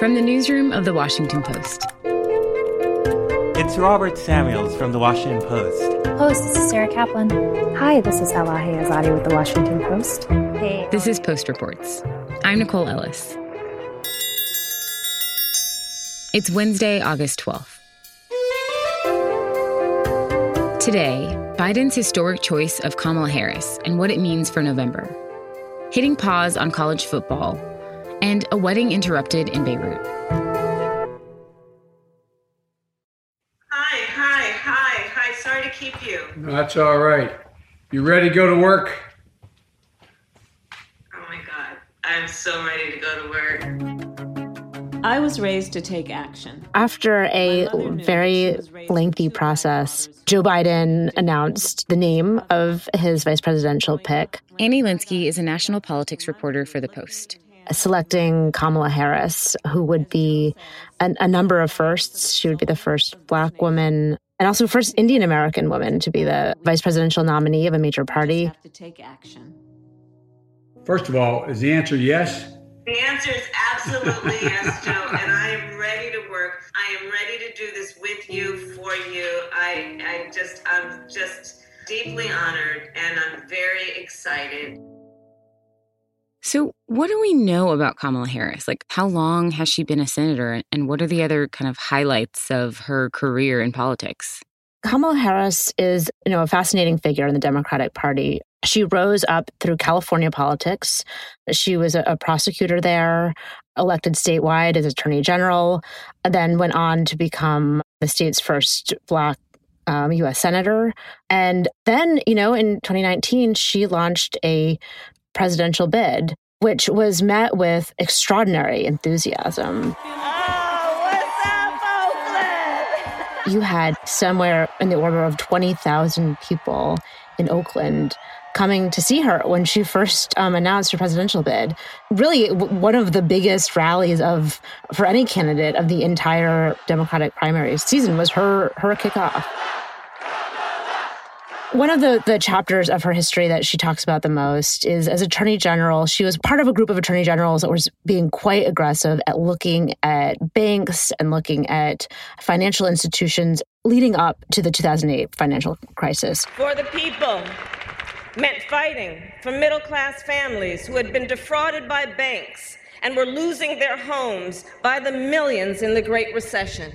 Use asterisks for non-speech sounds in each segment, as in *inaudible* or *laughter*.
From the newsroom of The Washington Post. It's Robert Samuels from The Washington Post. Post, this is Sarah Kaplan. Hi, this is Elahe Azadi with The Washington Post. Hey. This is Post Reports. I'm Nicole Ellis. It's Wednesday, August 12th. Today, Biden's historic choice of Kamala Harris and what it means for November. Hitting pause on college football, and a wedding interrupted in Beirut. Hi, hi, hi, hi. Sorry to keep you. That's all right. You ready to go to work? Oh my God. I'm so ready to go to work. I was raised to take action. After a very lengthy process, Joe Biden announced the name of his vice presidential pick. Annie Linskey is a national politics reporter for The Post. Selecting Kamala Harris, who would be a, a number of firsts. She would be the first Black woman and also first Indian American woman to be the vice presidential nominee of a major party. Have to take action. First of all, is the answer yes? The answer is absolutely *laughs* yes, Joe. And I am ready to work. I am ready to do this with you, for you. I, I just, I'm just deeply honored and I'm very excited. So, what do we know about Kamala Harris? Like, how long has she been a senator, and what are the other kind of highlights of her career in politics? Kamala Harris is, you know, a fascinating figure in the Democratic Party. She rose up through California politics. She was a, a prosecutor there, elected statewide as attorney general, then went on to become the state's first black um, U.S. senator. And then, you know, in 2019, she launched a presidential bid, which was met with extraordinary enthusiasm. You had somewhere in the order of 20,000 people in Oakland coming to see her when she first um, announced her presidential bid. Really, w- one of the biggest rallies of for any candidate of the entire Democratic primary season was her her kickoff. One of the, the chapters of her history that she talks about the most is as Attorney General, she was part of a group of Attorney Generals that was being quite aggressive at looking at banks and looking at financial institutions leading up to the 2008 financial crisis. For the people meant fighting for middle class families who had been defrauded by banks and were losing their homes by the millions in the Great Recession.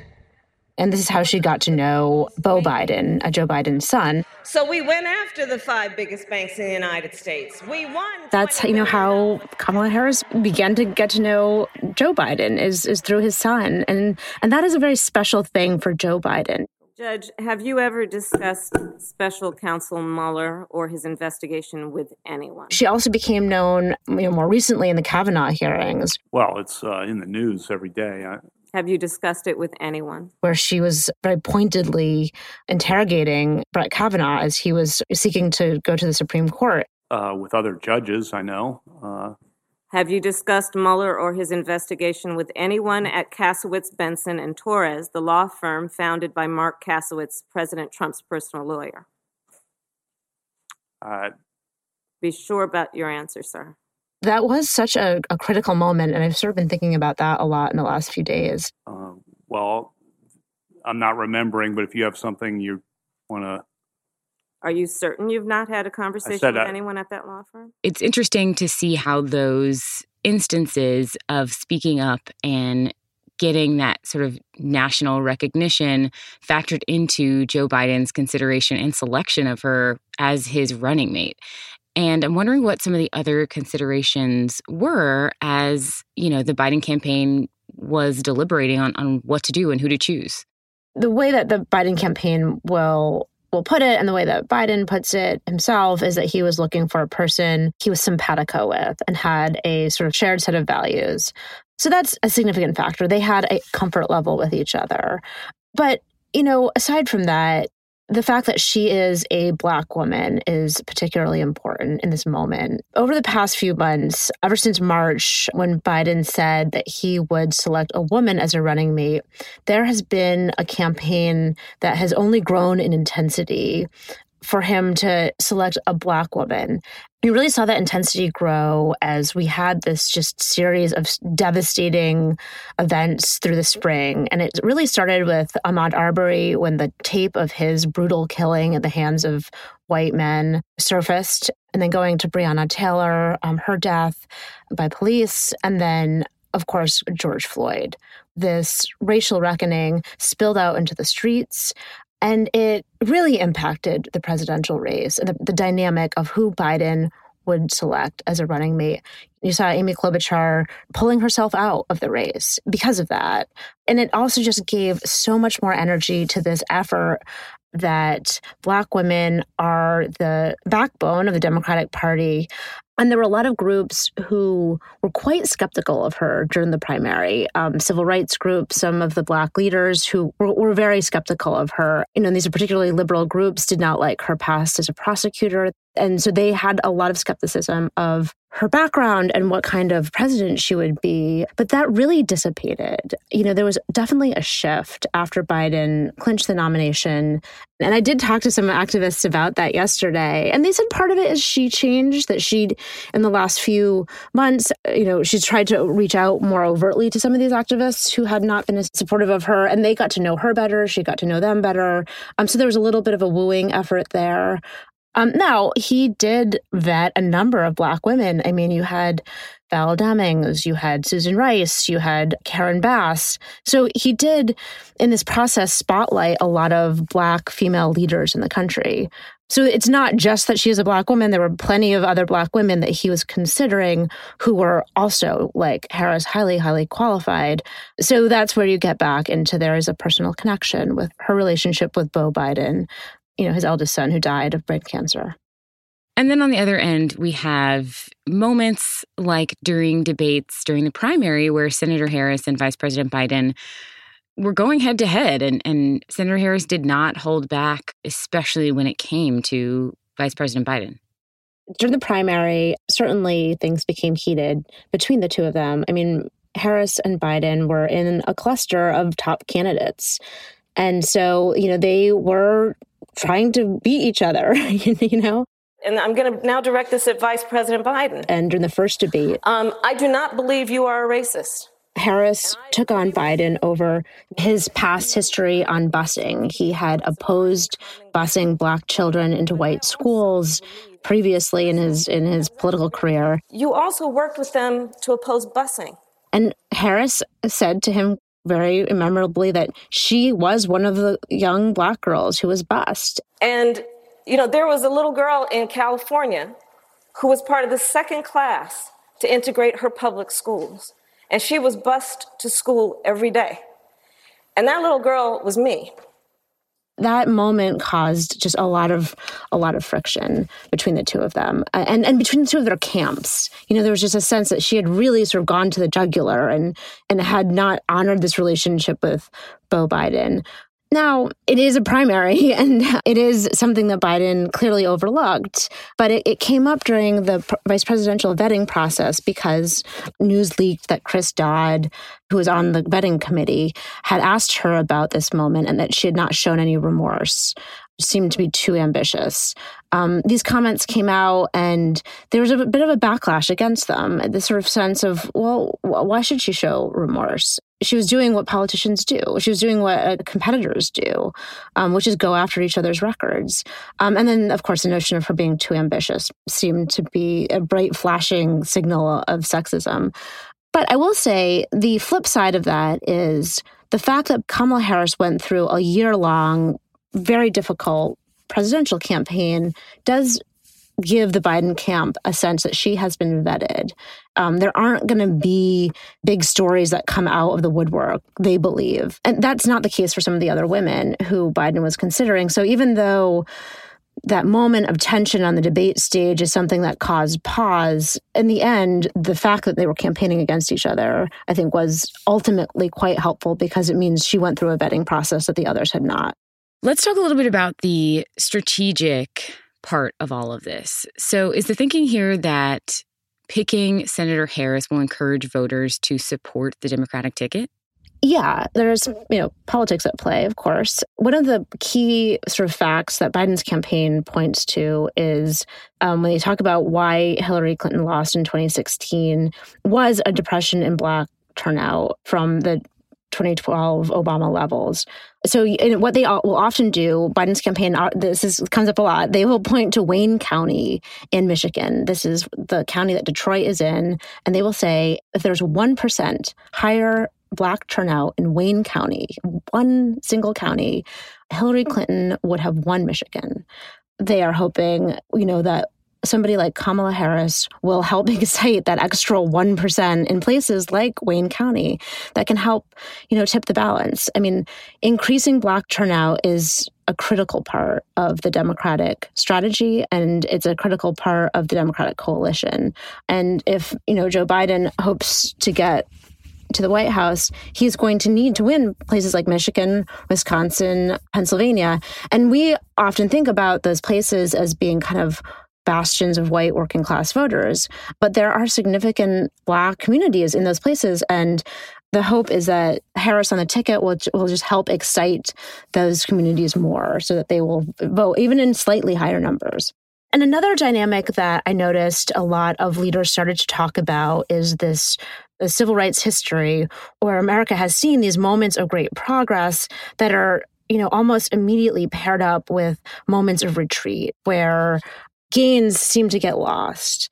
And this is how she got to know Beau Biden, uh, Joe Biden's son. So we went after the five biggest banks in the United States. We won. That's you know how Kamala Harris began to get to know Joe Biden is is through his son, and and that is a very special thing for Joe Biden. Judge, have you ever discussed special counsel Mueller or his investigation with anyone? She also became known, you know, more recently in the Kavanaugh hearings, Well, it's uh, in the news every day. I, Have you discussed it with anyone? where she was very pointedly interrogating Brett Kavanaugh as he was seeking to go to the Supreme Court. uh, with other judges, I know. Uh, Have you discussed Mueller or his investigation with anyone at Kasowitz, Benson, and Torres, the law firm founded by Marc Kasowitz, President Trump's personal lawyer? I, Be sure about your answer, sir. That was such a, a critical moment, and I've sort of been thinking about that a lot in the last few days. uh, well, I'm not remembering, but if you have something you want to, Are you certain you've not had a conversation with I- anyone at that law firm? It's interesting to see how those instances of speaking up and getting that sort of national recognition factored into Joe Biden's consideration and selection of her as his running mate. And I'm wondering what some of the other considerations were as, you know, the Biden campaign was deliberating on, on what to do and who to choose. the way that the Biden campaign will will put it and the way that Biden puts it himself is that he was looking for a person he was simpatico with and had a sort of shared set of values. So that's a significant factor. They had a comfort level with each other. But, you know, aside from that, the fact that she is a Black woman is particularly important in this moment. Over the past few months, ever since March, when Biden said that he would select a woman as a running mate, there has been a campaign that has only grown in intensity for him to select a black woman. You really saw that intensity grow as we had this just series of devastating events through the spring. And it really started with Ahmaud Arbery when the tape of his brutal killing at the hands of white men surfaced, and then going to Breonna Taylor, um, her death by police, and then, of course, George Floyd. This racial reckoning spilled out into the streets. And it really impacted the presidential race and the, the dynamic of who Biden would select as a running mate. You saw Amy Klobuchar pulling herself out of the race because of that. And it also just gave so much more energy to this effort that Black women are the backbone of the Democratic Party. And there were a lot of groups who were quite skeptical of her during the primary. Um, civil rights groups, some of the Black leaders who were, were very skeptical of her. You know, these are particularly liberal groups, did not like her past as a prosecutor. And so they had a lot of skepticism of her background and what kind of president she would be. But that really dissipated. You know, there was definitely a shift after Biden clinched the nomination. And I did talk to some activists about that yesterday. And they said part of it is she changed, that she'd, in the last few months, you know, she's tried to reach out more overtly to some of these activists who had not been as supportive of her. And they got to know her better. She got to know them better. Um, so there was a little bit of a wooing effort there. Um, now, he did vet a number of Black women. I mean, you had Val Demings, you had Susan Rice, you had Karen Bass. So he did, in this process, spotlight a lot of Black female leaders in the country. So it's not just that she is a Black woman. There were plenty of other Black women that he was considering who were also, like Harris, highly, highly qualified. So that's where you get back into there is a personal connection with her relationship with Beau Biden, you know, his eldest son who died of brain cancer. And then on the other end, we have moments like during debates during the primary where Senator Harris and Vice President Biden were going head to head. And, and Senator Harris did not hold back, especially when it came to Vice President Biden. During the primary, certainly things became heated between the two of them. I mean, Harris and Biden were in a cluster of top candidates. And so, you know, they were trying to beat each other, *laughs* you know? And I'm going to now direct this at Vice President Biden. And in the first debate, um, I do not believe you are a racist. Harris took on Biden over his past history on busing. He had opposed busing black children into white schools previously in his in his political career. You also worked with them to oppose busing. And Harris said to him very memorably that she was one of the young black girls who was bused. And, you know, there was a little girl in California who was part of the second class to integrate her public schools. And she was bused to school every day. And that little girl was me that moment caused just a lot of a lot of friction between the two of them. And and between the two of their camps. You know there was just a sense that she had really sort of gone to the jugular and and had not honored this relationship with Beau Biden now, it is a primary *laughs* and it is something that Biden clearly overlooked, but it, it came up during the pr- vice presidential vetting process because news leaked that Chris Dodd, who was on the vetting committee, had asked her about this moment and that she had not shown any remorse seemed to be too ambitious. Um, these comments came out, and there was a bit of a backlash against them. This sort of sense of, well, why should she show remorse? she was doing what politicians do. She was doing what uh, competitors do, um, which is go after each other's records. Um, and then, of course, the notion of her being too ambitious seemed to be a bright, flashing signal of sexism. But I will say the flip side of that is the fact that Kamala Harris went through a year long, very difficult presidential campaign does give the Biden camp a sense that she has been vetted. Um, there aren't going to be big stories that come out of the woodwork, they believe. And that's not the case for some of the other women who Biden was considering. So even though that moment of tension on the debate stage is something that caused pause. In the end, the fact that they were campaigning against each other, I think, was ultimately quite helpful because it means she went through a vetting process that the others had not. Let's talk a little bit about the strategic part of all of this. So, is the thinking here that picking Senator Harris will encourage voters to support the Democratic ticket? Yeah, there's you know politics at play, of course. One of the key sort of facts that Biden's campaign points to is um, when they talk about why Hillary Clinton lost in 2016 was a depression in Black turnout from the 2012 Obama levels. So, what they will often do, Biden's campaign, uh, this is, comes up a lot. They will point to Wayne County in Michigan. This is the county that Detroit is in, and they will say if there's one percent higher black turnout in Wayne County, one single county, Hillary Clinton would have won Michigan. They are hoping, you know, that somebody like Kamala Harris will help *laughs* excite that extra 1% in places like Wayne County that can help, you know, tip the balance. I mean, increasing black turnout is a critical part of the Democratic strategy and it's a critical part of the Democratic coalition. And if, you know, Joe Biden hopes to get to the White House, he's going to need to win places like Michigan, Wisconsin, Pennsylvania. And we often think about those places as being kind of bastions of white working class voters. But there are significant Black communities in those places. And the hope is that Harris on the ticket will, will just help excite those communities more so that they will vote even in slightly higher numbers. And another dynamic that I noticed a lot of leaders started to talk about is this the civil rights history where America has seen these moments of great progress that are you know almost immediately paired up with moments of retreat where gains seem to get lost.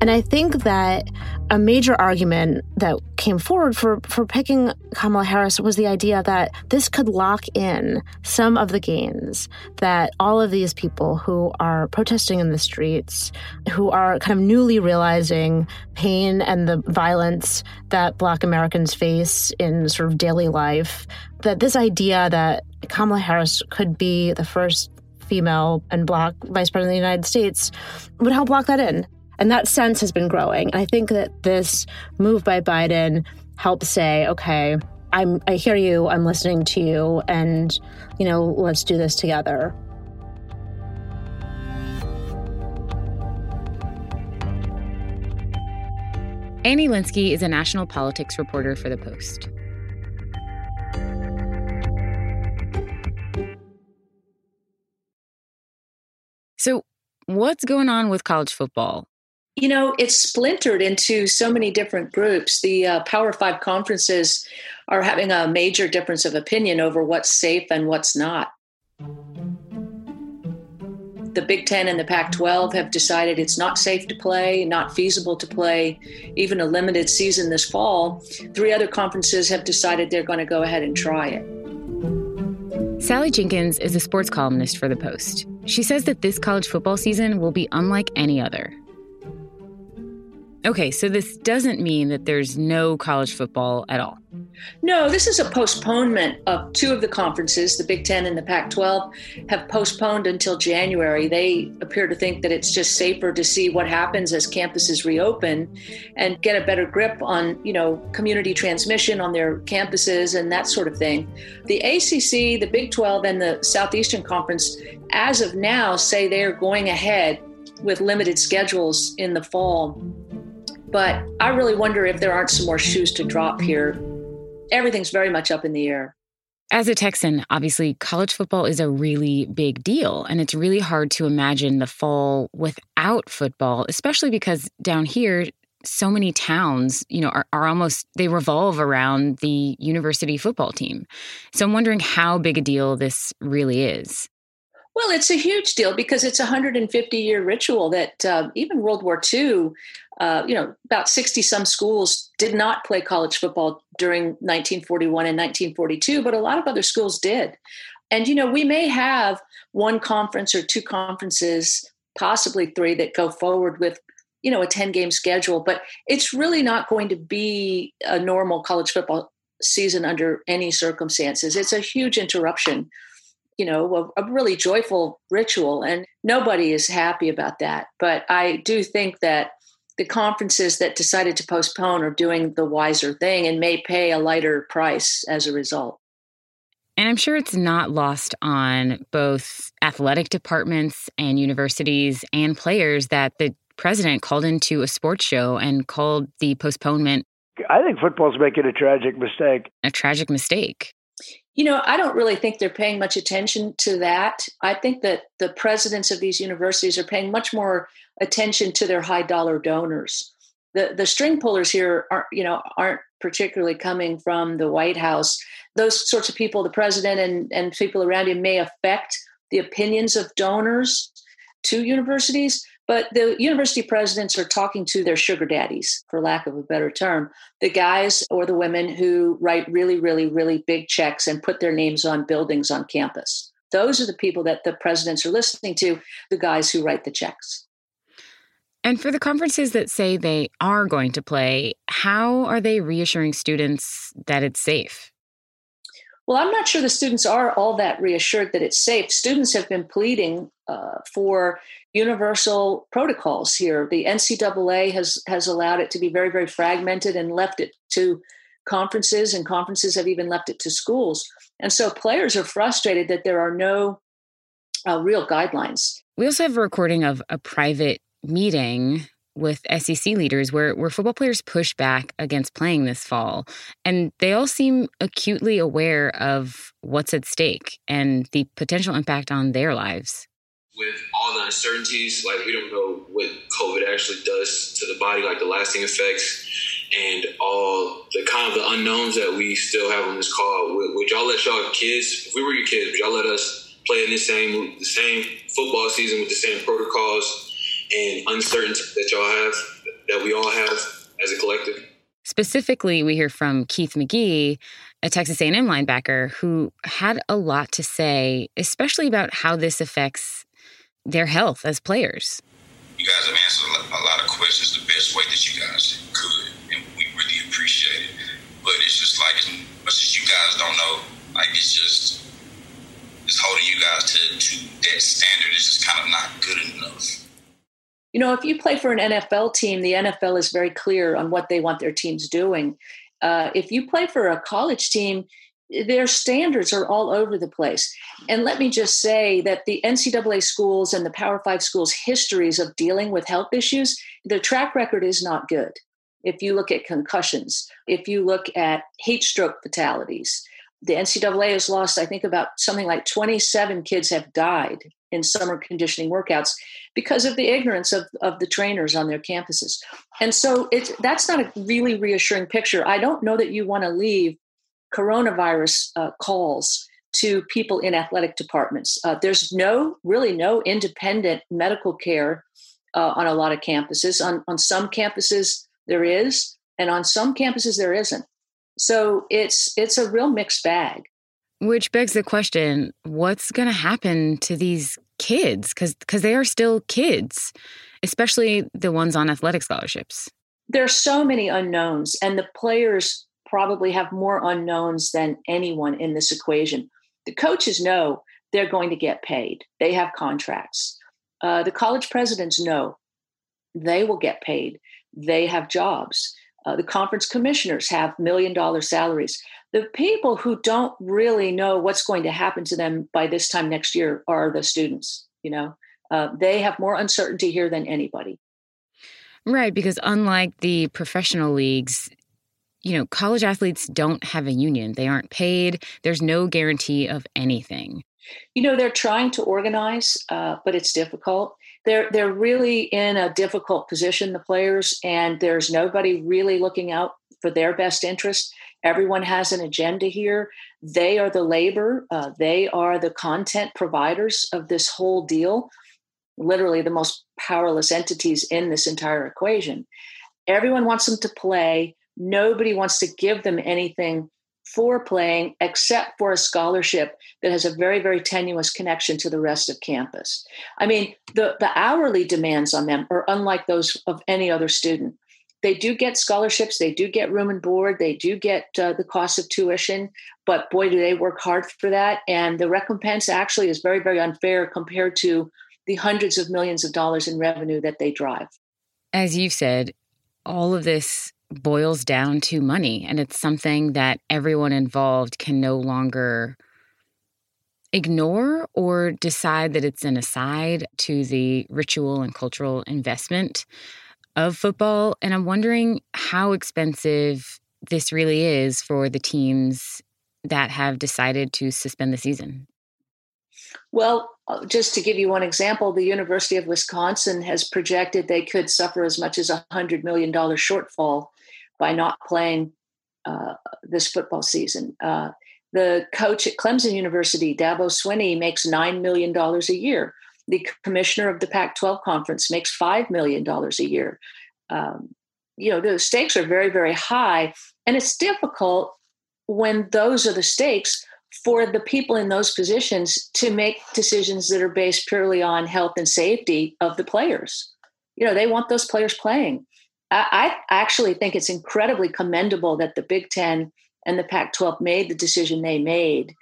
And I think that a major argument that came forward for, for picking Kamala Harris was the idea that this could lock in some of the gains that all of these people who are protesting in the streets, who are kind of newly realizing pain and the violence that Black Americans face in sort of daily life, that this idea that Kamala Harris could be the first female and Black vice president of the United States would help lock that in. And that sense has been growing. And I think that this move by Biden helps say, okay, I'm I hear you, I'm listening to you, and you know, let's do this together. Annie Linskey is a national politics reporter for The Post. So, what's going on with college football? You know, it's splintered into so many different groups. The uh, Power Five conferences are having a major difference of opinion over what's safe and what's not. The Big Ten and the Pac 12 have decided it's not safe to play, not feasible to play, even a limited season this fall. Three other conferences have decided they're going to go ahead and try it. Sally Jenkins is a sports columnist for The Post. She says that this college football season will be unlike any other. Okay, so this doesn't mean that there's no college football at all. No, this is a postponement of two of the conferences, the Big Ten and the Pac 12, have postponed until January. They appear to think that it's just safer to see what happens as campuses reopen and get a better grip on, you know, community transmission on their campuses and that sort of thing. The ACC, the Big 12, and the Southeastern Conference, as of now, say they are going ahead with limited schedules in the fall but I really wonder if there aren't some more shoes to drop here. Everything's very much up in the air. As a Texan, obviously, college football is a really big deal, and it's really hard to imagine the fall without football, especially because down here, so many towns, you know, are, are almost they revolve around the university football team. So I'm wondering how big a deal this really is. Well, it's a huge deal because it's a 150 year ritual that uh, even World War II, uh, you know, about 60 some schools did not play college football during 1941 and 1942, but a lot of other schools did. And, you know, we may have one conference or two conferences, possibly three, that go forward with, you know, a 10 game schedule, but it's really not going to be a normal college football season under any circumstances. It's a huge interruption you know, a, a, really joyful ritual. And nobody is happy about that. But I do think that the conferences that decided to postpone are doing the wiser thing and may pay a lighter price as a result. And I'm sure it's not lost on both athletic departments and universities and players that the president called into a sports show and called the postponement I think football's making a tragic mistake. a tragic mistake. You know, I don't really think they're paying much attention to that. I think that the presidents of these universities are paying much more attention to their high dollar donors. The the string pullers here aren't, you know, aren't particularly coming from the White House. Those sorts of people, the president and, and people around him may affect the opinions of donors to universities, but the university presidents are talking to their sugar daddies, for lack of a better term, the guys or the women who write really, really, really big checks and put their names on buildings on campus. Those are the people that the presidents are listening to, the guys who write the checks. And for the conferences that say they are going to play, how are they reassuring students that it's safe? Well, I'm not sure the students are all that reassured that it's safe. Students have been pleading uh, for universal protocols here. The NCAA has has allowed it to be very, very fragmented and left it to conferences, and conferences have even left it to schools. And so players are frustrated that there are no uh, real guidelines. We also have a recording of a private meeting with SEC leaders where, where football players push back against playing this fall. And they all seem acutely aware of what's at stake and the potential impact on their lives. With all the uncertainties, like we don't know what COVID actually does to the body, like the lasting effects and all the kind of the unknowns that we still have on this call. Would, would y'all let y'all kids, if we were your kids, would y'all let us play in the same the same football season with the same protocols and uncertainty that y'all have, that we all have as a collective. Specifically, we hear from Keith McGee, a Texas A&M linebacker who had a lot to say, especially about how this affects their health as players. You guys have answered a lot of questions the best way that you guys could, and we really appreciate it. But it's just like as much as you guys don't know, like it's just it's holding you guys to to that standard is just kind of not good enough. You know, if you play for an NFL team, the NFL is very clear on what they want their teams doing. Uh, if you play for a college team, their standards are all over the place. And let me just say that the NCAA schools and the Power Five schools' histories of dealing with health issues, their track record is not good. If you look at concussions, if you look at heat stroke fatalities, the NCAA has lost, I think, about something like 27 kids have died in summer conditioning workouts because of the ignorance of, of the trainers on their campuses. And so it's that's not a really reassuring picture. I don't know that you want to leave coronavirus uh, calls to people in athletic departments. Uh, there's no really no independent medical care uh, on a lot of campuses. On on some campuses there is, and on some campuses there isn't. So it's it's a real mixed bag. Which begs the question, what's going to happen to these kids cuz cuz they are still kids, especially the ones on athletic scholarships. There are so many unknowns and the players probably have more unknowns than anyone in this equation. The coaches know they're going to get paid. They have contracts. Uh, the college presidents know they will get paid. They have jobs. Uh, the conference commissioners have million dollar salaries. The people who don't really know what's going to happen to them by this time next year are the students. You know, uh, they have more uncertainty here than anybody. Right, because unlike the professional leagues, you know, college athletes don't have a union. They aren't paid. There's no guarantee of anything. You know, they're trying to organize, uh, but it's difficult they're they're really in a difficult position the players and there's nobody really looking out for their best interest. Everyone has an agenda here. They are the labor uh, they are the content providers of this whole deal. Literally the most powerless entities in this entire equation. Everyone wants them to play. Nobody wants to give them anything for playing except for a scholarship that has a very very tenuous connection to the rest of campus. I mean the the hourly demands on them are unlike those of any other student. They do get scholarships they do get room and board they do get uh, the cost of tuition but boy do they work hard for that and the recompense actually is very very unfair compared to the hundreds of millions of dollars in revenue that they drive. As you've said all of this boils down to money and it's something that everyone involved can no longer ignore or decide that it's an aside to the ritual and cultural investment of football. And I'm wondering how expensive this really is for the teams that have decided to suspend the season. Well, uh, just to give you one example, the University of Wisconsin has projected they could suffer as much as a $100 million shortfall by not playing uh, this football season. Uh, the coach at Clemson University, Dabo Swinney, makes $9 million a year. The commissioner of the Pac 12 conference makes $5 million a year. Um, you know, the stakes are very, very high. And it's difficult when those are the stakes for the people in those positions to make decisions that are based purely on health and safety of the players. You know, they want those players playing. I, I actually think it's incredibly commendable that the Big Ten and the Pac 12 made the decision they made,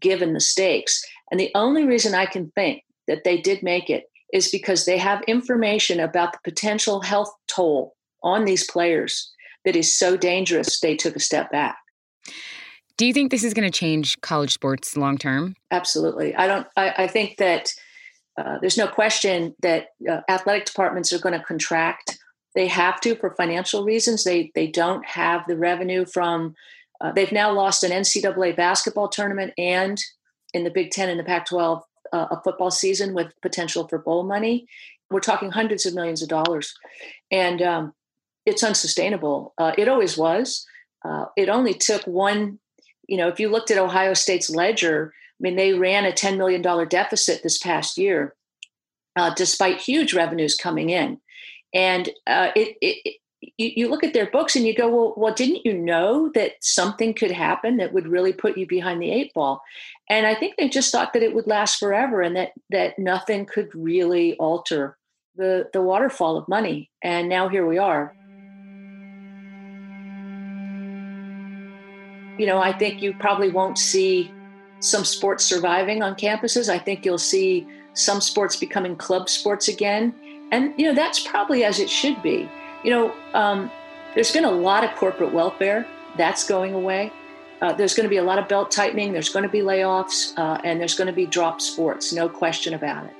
given the stakes. And the only reason I can think that they did make it is because they have information about the potential health toll on these players that is so dangerous, they took a step back. Do you think this is going to change college sports long term? Absolutely. I don't. I, I think that uh, there's no question that uh, athletic departments are going to contract. They have to for financial reasons. They they don't have the revenue from. Uh, they've now lost an NCAA basketball tournament and in the Big Ten and the Pac-12 uh, a football season with potential for bowl money. We're talking hundreds of millions of dollars, and um, it's unsustainable. Uh, it always was. Uh, it only took one you know, if you looked at Ohio State's ledger, I mean, they ran a $10 million deficit this past year, uh, despite huge revenues coming in. And uh, it, it, you, you, look at their books and you go, well, well, didn't you know that something could happen that would really put you behind the eight ball? And I think they just thought that it would last forever and that that nothing could really alter the the waterfall of money. And now here we are. you know, I think you probably won't see some sports surviving on campuses. I think you'll see some sports becoming club sports again. And, you know, that's probably as it should be. You know, um, there's been a lot of corporate welfare that's going away. Uh, there's going to be a lot of belt tightening, there's going to be layoffs, uh, and there's going to be drop sports, no question about it.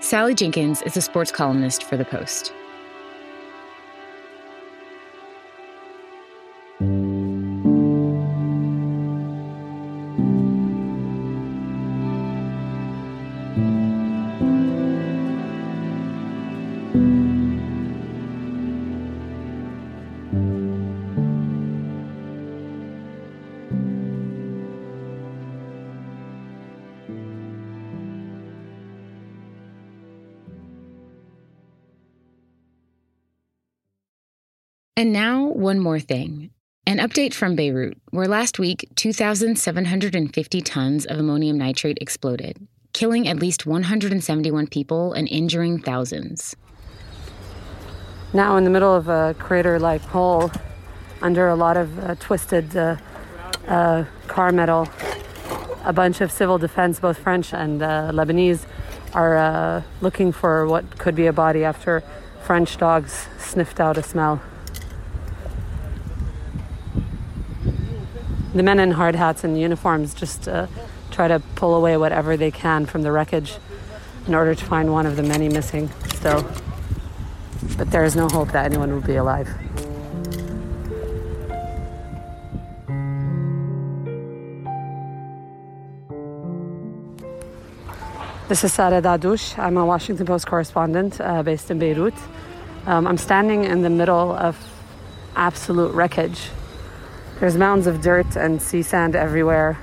Sally Jenkins is a sports columnist for The Post. And now, one more thing. An update from Beirut, where last week 2,750 tons of ammonium nitrate exploded, killing at least 171 people and injuring thousands. Now, in the middle of a crater like hole, under a lot of uh, twisted uh, uh, car metal, a bunch of civil defense, both French and uh, Lebanese, are uh, looking for what could be a body after French dogs sniffed out a smell. The men in hard hats and uniforms just uh, try to pull away whatever they can from the wreckage in order to find one of the many missing still. But there is no hope that anyone will be alive. This is Sarah Dadouch. I'm a Washington Post correspondent uh, based in Beirut. Um, I'm standing in the middle of absolute wreckage there's mounds of dirt and sea sand everywhere.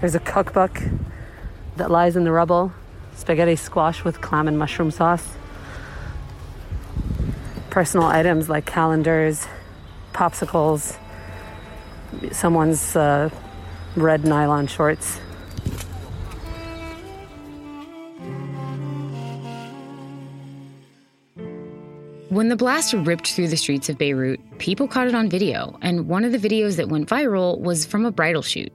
There's a cookbook that lies in the rubble spaghetti squash with clam and mushroom sauce. Personal items like calendars, popsicles, someone's uh, red nylon shorts. When the blast ripped through the streets of Beirut, people caught it on video, and one of the videos that went viral was from a bridal shoot.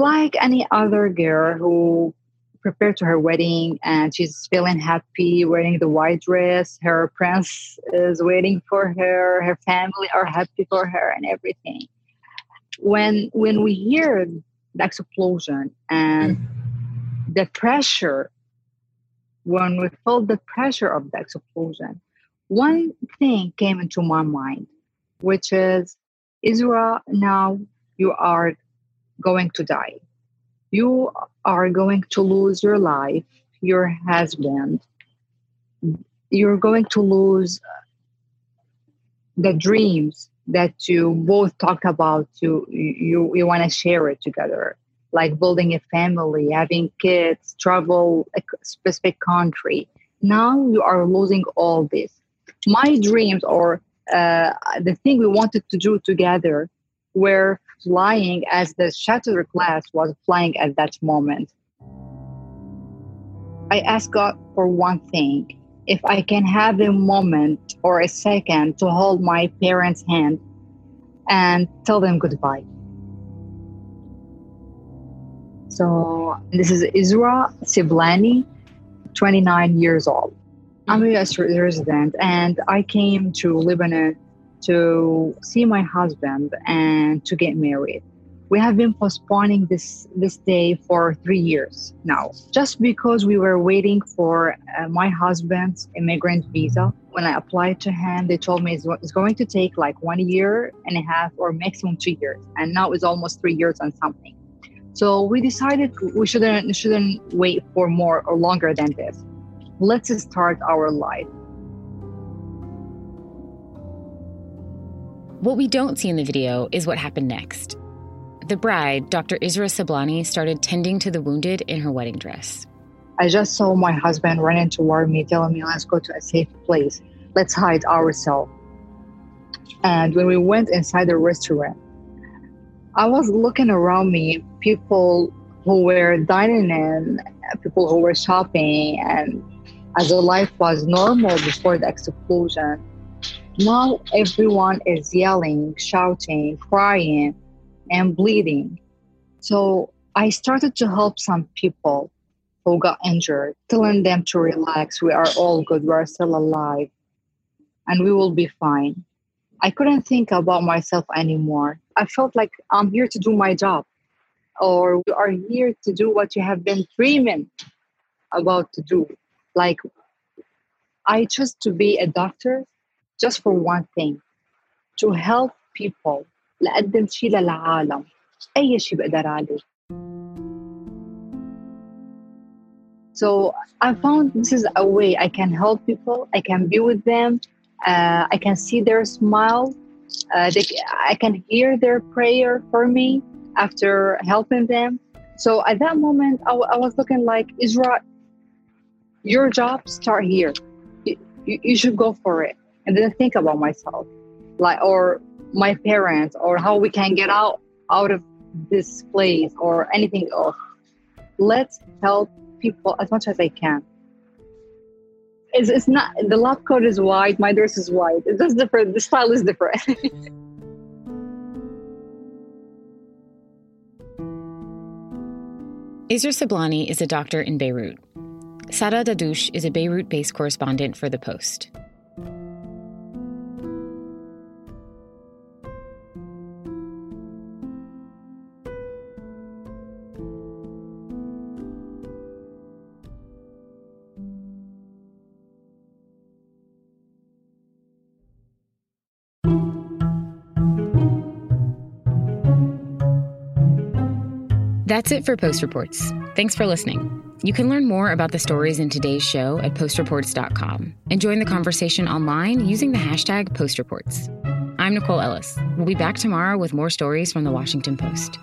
Like any other girl who prepared to her wedding and she's feeling happy wearing the white dress her prince is waiting for her her family are happy for her and everything. When when we hear the explosion and the pressure when we felt the pressure of the explosion one thing came into my mind which is Isra, now you are going to die. You are going to lose your life, your husband, you're going to lose the dreams that you both talked about. You you, you want to share it together like building a family having kids travel a specific country. Now you are losing all this. My dreams or uh, the thing we wanted to do together were flying as the shuttle class was flying at that moment. I asked God for one thing if I can have a moment or a second to hold my parents' hand and tell them goodbye. So, this is Isra Siblani, 29 years old. I'm a US resident and I came to Lebanon to see my husband and to get married. We have been postponing this this day for three years now, just because we were waiting for uh, my husband's immigrant visa. When I applied to him, they told me it's, it's going to take like one year and a half or maximum two years, and now it's almost three years and something. So we decided we shouldn't shouldn't wait for more or longer than this. Let's start our life What we don't see in the video is what happened next. The bride, Dr. Isra Sablani, started tending to the wounded in her wedding dress. I just saw my husband running toward me, telling me, let's go to a safe place. Let's hide ourselves. And when we went inside the restaurant, I was looking around me, people who were dining in, people who were shopping, and as the life was normal before the explosion, now everyone is yelling, shouting, crying, and bleeding. So I started to help some people who got injured, telling them to relax. We are all good. We are still alive. And we will be fine. I couldn't think about myself anymore. I felt like I'm here to do my job, or you are here to do what you have been dreaming about to do. Like, I chose to be a doctor just for one thing to help people لأقدم شيء للعالم أي شيء بقدر عليه So I found this is a way I can help people. I can be with them. Uh, I can see their smile. Uh, they, I can hear their prayer for me after helping them. So at that moment, I, I was looking like Israel. Your job start here. You, you, you should go for it and then think about myself like or my parents or how we can get out out of this place or anything else let's help people as much as i can it's, it's not the lab coat is white my dress is white it's just different the style is different *laughs* Isra Sablani is a doctor in Beirut. Sarah Dadouch is a Beirut based correspondent for The Post. That's it for Post Reports. Thanks for listening. You can learn more about the stories in today's show at postreports.com and join the conversation online using the hashtag postreports. I'm Nicole Ellis. We'll be back tomorrow with more stories from the Washington Post.